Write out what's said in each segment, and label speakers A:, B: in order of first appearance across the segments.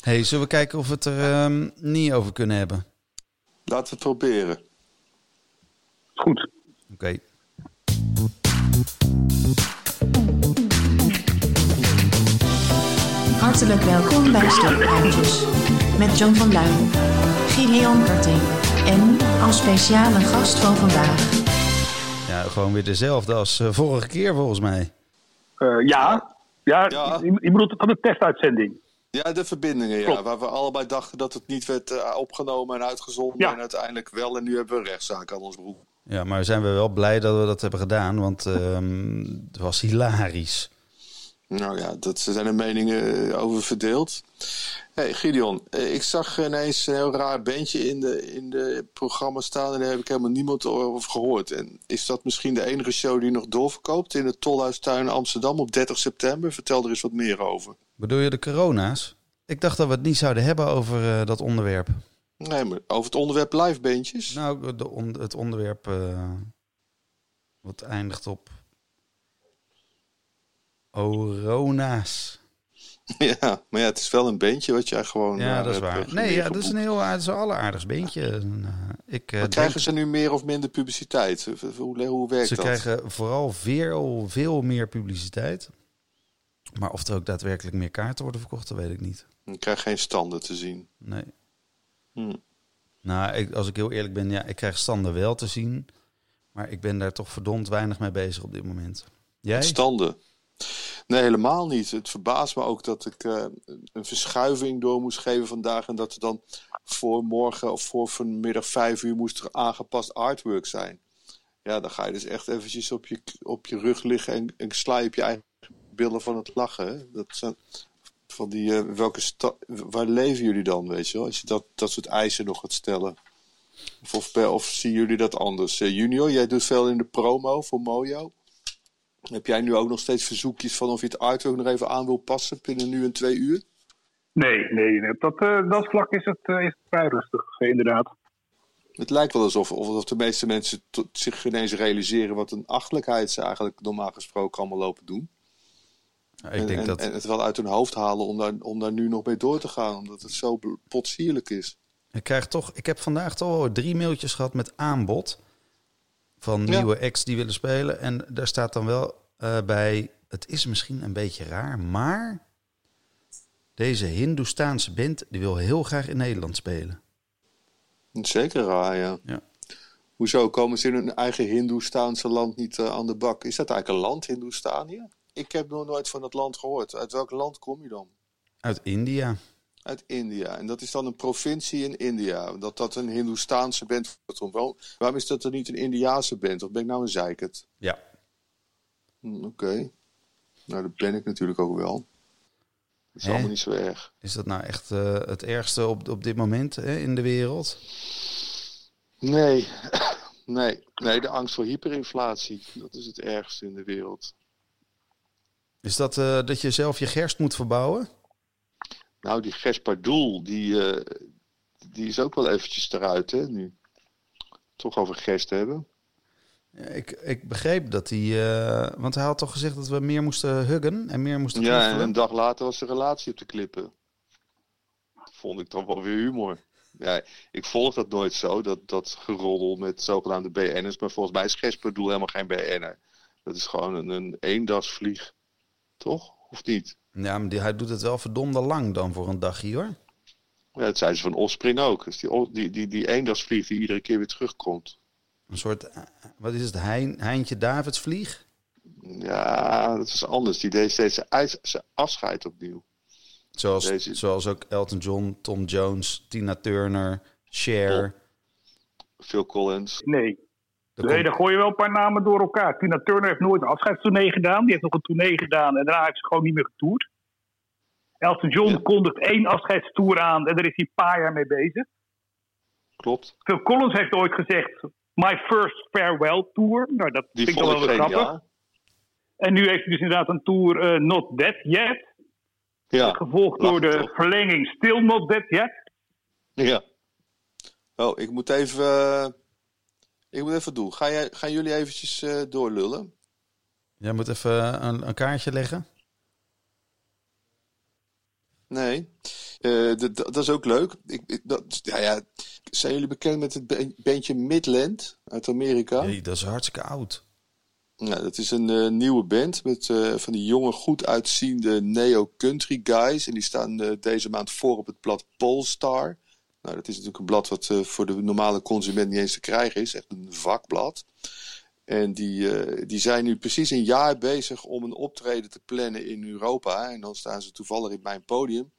A: hey, zullen we kijken of we het er ehm, niet over kunnen hebben?
B: Laten we het proberen.
C: Goed.
A: Oké.
D: Hartelijk welkom bij Stokpraatjes. Met John van Luijn, Gideon Karting en als speciale gast van vandaag...
A: Ja, gewoon weer dezelfde als eh, vorige keer volgens mij.
C: Eh, ja. Ja,
B: Ja.
C: Je, je bedoelt van de testuitzending.
B: Ja, de verbindingen, ja. Waar we allebei dachten dat het niet werd eh, opgenomen en uitgezonden.
C: Ja.
B: En uiteindelijk wel. En nu hebben we een rechtszaak aan ons broek.
A: Ja, maar zijn we wel blij dat we dat hebben gedaan, want ehm, het was hilarisch.
B: Nou ja, dat zijn de meningen eh, over verdeeld. Hey Gideon, eh, ik zag ineens een heel raar bandje in de, in de programma staan. En daar heb ik helemaal niemand over gehoord. En is dat misschien de enige show die nog doorverkoopt in het Tolhuistuin Amsterdam op 30 september? Vertel er eens wat meer over.
A: Bedoel je de corona's? Ik dacht dat we het niet zouden hebben over eh, dat onderwerp.
B: Nee, maar over het onderwerp live bandjes.
A: Nou, de on- het onderwerp wat eindigt op corona's.
B: Ja, maar ja, het is wel een bandje wat jij gewoon.
A: Ja,
B: eh,
A: dat is waar.
B: eh,
A: Nee, ja, dat is een heel aardig, alleraardig beentje. En, eh, ik,
B: Maar
A: denk-
B: krijgen ze nu meer of minder publiciteit? Hoe, hoe werkt
A: ze
B: dat?
A: krijgen vooral veel, veel meer publiciteit. Maar of er ook daadwerkelijk meer kaarten worden verkocht, dat weet ik niet.
B: Je krijgt geen standen te zien.
A: Nee.
B: Hm.
A: Nou, ik, als ik heel eerlijk ben, ja, ik krijg standen wel te zien. Maar ik ben daar toch verdomd weinig mee bezig op dit moment. Jij?
B: Standen? Nee, helemaal niet. Het verbaast me ook dat ik eh, een verschuiving door moest geven vandaag. En dat er dan voor morgen of voor vanmiddag vijf uur moest er aangepast artwork zijn. Ja, dan ga je dus echt eventjes op je, op je rug liggen en, en sla je eigen billen van het lachen. Dat zijn van die, eh, welke waar leven jullie dan, weet je wel? Als je dat, dat soort eisen nog gaat stellen. Of, of, of zien jullie dat anders? Eh, junior, jij doet veel in de promo voor Mojo. Heb jij nu ook nog steeds verzoekjes van of je het artwork nog even aan wil passen binnen nu en twee uur?
C: Nee, nee, nee. Op dat, eh, dat vlak is het, eh, is het vrij rustig, inderdaad.
B: Het lijkt wel alsof, alsof de meeste mensen tot zich ineens realiseren wat een achtelijkheid ze eigenlijk normaal gesproken allemaal lopen doen.
A: Ja, ik
B: en,
A: denk
B: en,
A: dat...
B: en het wel uit hun hoofd halen om daar, om daar nu nog mee door te gaan, omdat het zo potsierlijk is.
A: Ik krijg toch, ik heb vandaag toch drie mailtjes gehad met aanbod van
B: Ja.
A: nieuwe acts die willen spelen. En daar staat dan wel eh, bij, het is misschien een beetje raar, maar deze Hindoestaanse band die wil heel graag in Nederland spelen.
B: Zeker raar, ja.
A: Ja.
B: Hoezo komen ze in hun eigen Hindoestaanse land niet eh, aan de bak? Is dat eigenlijk een land, Hindoestanië? Ik heb nog nooit van dat land gehoord. Uit welk land kom je dan?
A: Uit India.
B: Uit India. En dat is dan een provincie in India. Dat dat een Hindoestaanse band wordt. Wel- Waarom is dat dan niet een Indiaanse band? Of ben ik nou een zeikert?
A: Ja.
B: Hm, Oké. Nou, dat ben ik natuurlijk ook wel. Dat is
A: Hè?
B: allemaal niet zo erg.
A: Is dat nou echt eh, het ergste op, op dit moment hè, in de wereld?
B: Nee. nee. Nee, de angst voor hyperinflatie. Dat is het ergste in de wereld.
A: Is dat eh, dat je zelf je gerst moet verbouwen?
B: Nou, die Gespardoel, die, eh, die is ook wel eventjes eruit, hè, nu. Toch over gerst hebben.
A: Ik, ik begreep dat hij... eh, want hij had toch gezegd dat we meer moesten huggen en meer moesten
B: Ja, en
A: knuffelen?
B: een dag later was de relatie op de klippen. Dat vond ik dan wel weer humor. Ja, ik volg dat nooit zo, dat, dat geroddel met zogenaamde BN'ers. Maar volgens mij is Gespardoel helemaal geen BN'er. Dat is gewoon een, een eendagsvlieg. Toch? Of niet?
A: Ja, maar die, hij doet het wel verdomde lang dan voor een dagje hoor.
B: Ja, dat zijn ze van Offspring ook. Dus die, die, die, die eendagsvlieg die iedere keer weer terugkomt.
A: Een soort, eh, wat is het, hein, Heintje Davidsvlieg?
B: Ja, dat is anders. Die deed steeds zijn, afscheid opnieuw.
A: Zoals,
B: Deze-
A: zoals ook Elton John, Tom Jones, Tina Turner, Cher.
B: Phil Collins.
C: Nee. Nee,
A: komt-
C: dan gooi je wel een paar namen door elkaar. Tina Turner heeft nooit een afscheidstournee gedaan. Die heeft nog een tournee gedaan en daarna heeft ze gewoon niet meer getoerd. Elton John
B: Ja.
C: kondigt één afscheidstour aan en daar is hij een paar jaar mee bezig.
B: Klopt.
C: Phil Collins heeft ooit gezegd: My first farewell tour. Nou, dat
B: Die
C: vind ik wel weer grappig. En nu heeft hij dus inderdaad een tour eh, Not Dead Yet.
B: Ja.
C: Gevolgd door de verlenging Still Not Dead Yet.
B: Ja. Oh, ik moet even. eh, ik moet even doen. Ga jij, gaan jullie eventjes eh, doorlullen?
A: Jij moet even een, een kaartje leggen.
B: Nee. Eh, dat, dat is ook leuk. Ik, ik- dat, ja, ja. Zijn jullie bekend met het ba- bandje Midland uit Amerika?
A: Hey, dat is hartstikke oud.
B: Ja, dat is een eh, nieuwe band met eh, van die jonge, goed uitziende neo-country guys. En die staan eh, deze maand voor op het blad Polestar. Nou, dat is natuurlijk een blad wat voor de normale consument niet eens te krijgen is. Echt een vakblad. En die, die zijn nu precies een jaar bezig om een optreden te plannen in Europa. En dan staan ze toevallig in mijn podium.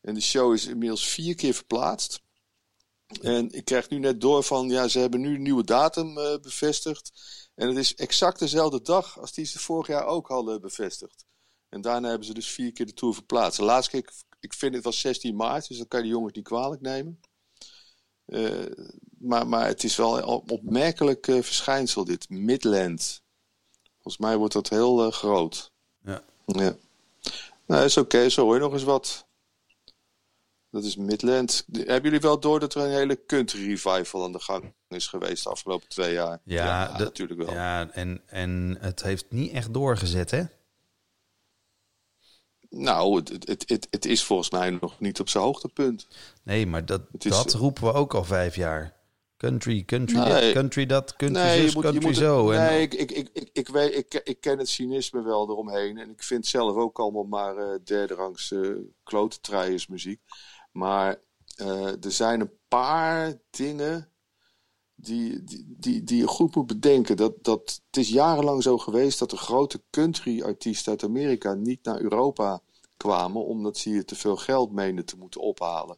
B: En de show is inmiddels vier keer verplaatst. En ik krijg nu net door van, ja, ze hebben nu een nieuwe datum eh, bevestigd. En het is exact dezelfde dag als die ze vorig jaar ook hadden bevestigd. En daarna hebben ze dus vier keer de Tour verplaatst. De laatste keer, ik, ik vind het was 16 maart, dus dat kan je de jongens niet kwalijk nemen. Eh, maar, maar het is wel een opmerkelijk eh, verschijnsel dit, Midland. Volgens mij wordt dat heel eh, groot.
A: Ja.
B: Ja. Nou, is oké, zo hoor je nog eens wat. Dat is Midland. Hebben jullie wel door dat er een hele country revival aan de gang is geweest de afgelopen twee jaar?
A: Ja, dat-
B: natuurlijk wel.
A: Ja, en, en het heeft niet echt doorgezet, hè?
B: Nou, het, het, het, het, is volgens mij nog niet op zijn hoogtepunt.
A: Nee, maar dat,
B: is-
A: dat roepen we ook al vijf jaar. Country, country
B: Nee.
A: dit, country dat, country
B: Nee,
A: zus, country zo. En,
B: nee ik, ik, ik, ik, ik, weet, ik, ik ken het cynisme wel eromheen. En ik vind zelf ook allemaal maar eh derde rangs eh klotentraaiersmuziek. Maar eh, er zijn een paar dingen die, die, die, die je goed moet bedenken. Dat, dat, het is jarenlang zo geweest dat de grote country-artiesten uit Amerika niet naar Europa kwamen. Omdat ze hier te veel geld meenden te moeten ophalen.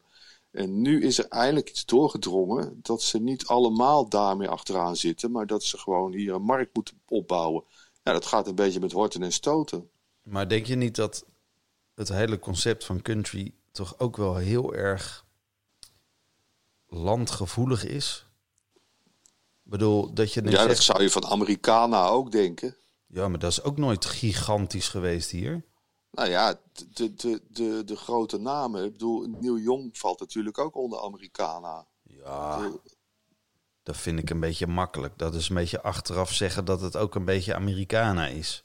B: En nu is er eindelijk iets doorgedrongen dat ze niet allemaal daarmee achteraan zitten, maar dat ze gewoon hier een markt moeten opbouwen. Ja, dat gaat een beetje met horten en stoten.
A: Maar denk je niet dat het hele concept van country toch ook wel heel erg landgevoelig is? Ik bedoel, dat je
B: Ja, dat
A: zegt,
B: zou je van Americana ook denken.
A: ja, maar dat is ook nooit gigantisch geweest hier.
B: Nou ja, de, de, de, de grote namen. Ik bedoel, Neil Young valt natuurlijk ook onder Americana.
A: Ja, dat vind ik een beetje makkelijk. Dat is een beetje achteraf zeggen dat het ook een beetje Americana is.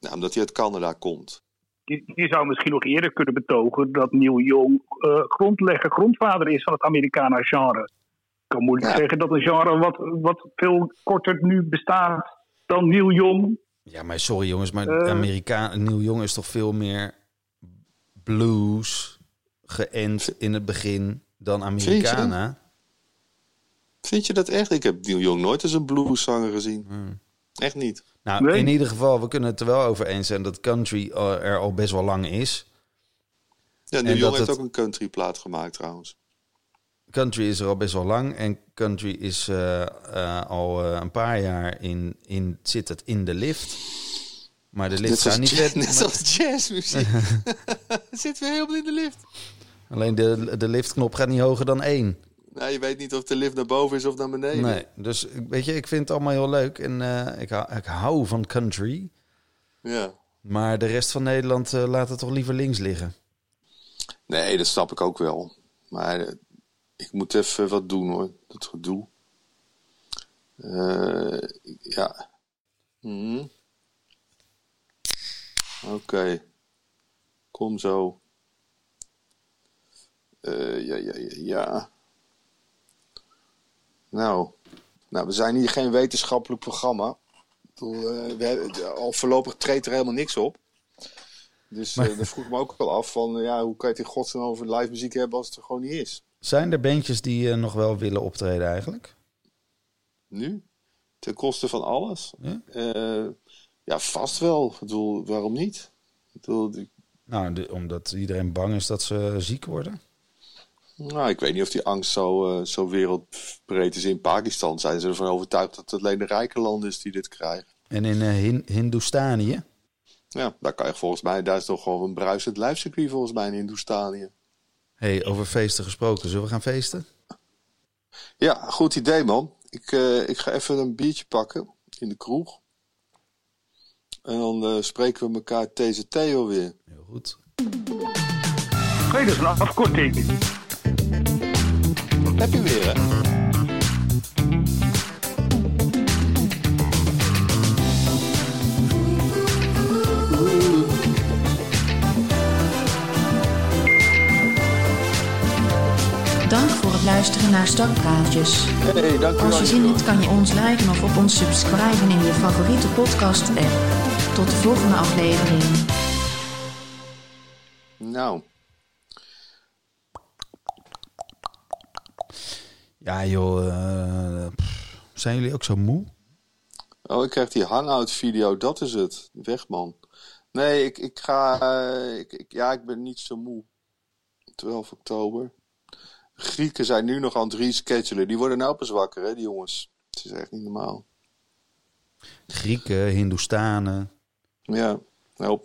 B: Nou, omdat hij uit Canada komt.
C: Je, je zou misschien nog eerder kunnen betogen dat Neil Young eh, grondlegger, grondvader is van het Americana-genre. Ik kan moeilijk
B: Ja.
C: zeggen dat een genre wat, wat veel korter nu bestaat dan Neil Young.
A: Ja, maar sorry jongens, maar
C: Eh.
A: Amerika Neil Young is toch veel meer blues geënt in het begin dan Americana.
B: Vind je dat echt? Ik heb Neil Young nooit als een blueszanger gezien.
A: Hmm.
B: Echt niet.
A: Nou,
C: Nee.
A: in ieder geval, we kunnen het er wel over eens zijn dat country eh, er al best wel lang is.
B: Ja, Young
A: dat
B: heeft
A: het-
B: ook een countryplaat gemaakt trouwens.
A: Country is er al best wel lang en country is eh, eh, al een paar jaar in, in, zit het in de lift. Maar de lift gaat niet
B: jazz,
A: weg.
B: net zoals jazzmuziek. Zitten we helemaal in de lift.
A: Alleen de, de liftknop gaat niet hoger dan één.
B: Nou, je weet niet of de lift naar boven is of naar beneden.
A: Nee, dus weet je, ik vind het allemaal heel leuk en eh, ik, hou, ik hou van country.
B: Ja.
A: Maar de rest van Nederland eh, laat het toch liever links liggen.
B: Nee, dat snap ik ook wel. Maar eh, ik moet even wat doen hoor. Dat gedoe. Ja. Mhm. Oké. Kom zo. Ja, ja, ja, ja. Nou. nou, we zijn hier geen wetenschappelijk programma. Eh, we hebben, al voorlopig treedt er helemaal niks op. Dus eh dan vroeg me ook wel af van, eh, ja, hoe kan je het in godsnaam over live muziek hebben als het er gewoon niet is?
A: Zijn er bandjes die nog wel willen optreden eigenlijk?
B: Nu? Ten koste van alles?
A: Ja?
B: Ja, vast wel. Ik bedoel, waarom niet? Ik bedoel, die-
A: Nou, de- omdat iedereen bang is dat ze ziek worden.
B: Nou, ik weet niet of die angst zo, eh, zo wereldbreed is. In Pakistan zijn ze ervan overtuigd dat het alleen de rijke landen is die dit krijgen.
A: En in eh Hin Hindustanië?
B: Ja, daar kan je volgens mij, daar is toch gewoon een bruisend lijfcircuit volgens mij in Hindoestanië.
A: hey, over feesten gesproken. Zullen we gaan feesten?
B: Ja, goed idee man. Ik, eh, ik ga even een biertje pakken in de kroeg. En dan eh, spreken we elkaar TZT weer.
A: Heel goed.
C: Nee, dat is een afkorting.
B: Heb je weer, hè?
D: Dank voor het luisteren naar Stokpraatjes.
B: Hey.
D: Als je zin hebt kan je ons liken of op ons subscriben in je favoriete podcast app. Tot de volgende aflevering.
B: Nou,
A: Ja joh, eh, pff, zijn jullie ook zo moe?
B: oh, ik krijg die hangout video, dat is het. Weg man. Nee, ik, ik ga, eh, ik, ik- ja, ik ben niet zo moe. 12 oktober. Grieken zijn nu nog aan het reschedulen. Die worden nou pas wakker, hè, die jongens. Het is echt niet normaal.
A: Grieken, Hindoestanen.
B: Ja. Nou,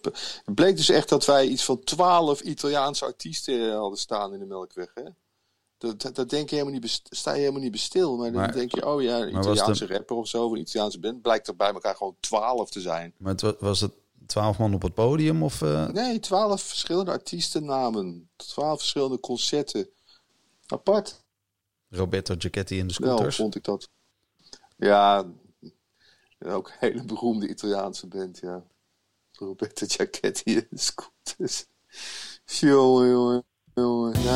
B: het bleek dus echt dat wij iets van 12 Italiaanse artiesten eh, hadden staan in de Melkweg, hè? Dat, dat, denk je helemaal niet, best- sta je helemaal niet bestil. Maar,
A: Maar-
B: dan denk je, oh ja, een Italiaanse rapper of zo, of een Italiaanse band. Blijkt er bij elkaar gewoon 12 te zijn.
A: Maar het wa- was het twaalf man op het podium of... eh,
B: Nee, 12 verschillende artiestennamen. 12 verschillende concerten. Apart.
A: Roberto Giacchetti in de scooters?
B: vond ik dat. Ja, ook een hele beroemde Italiaanse band, ja. Roberto Giacchetti in de scooters. Jongen, jongen,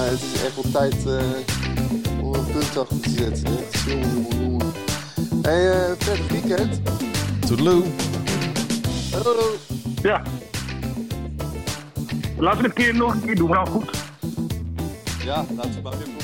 B: het is echt wel tijd eh, om een punt achter te zetten. Jongen, jongen, jongen. Hé, hey, uh, prettig weekend.
A: Toedeloe.
B: Hallo.
C: Ja. Laten we het een keer nog een keer doen, maar goed.
B: Ja, laten we maar weer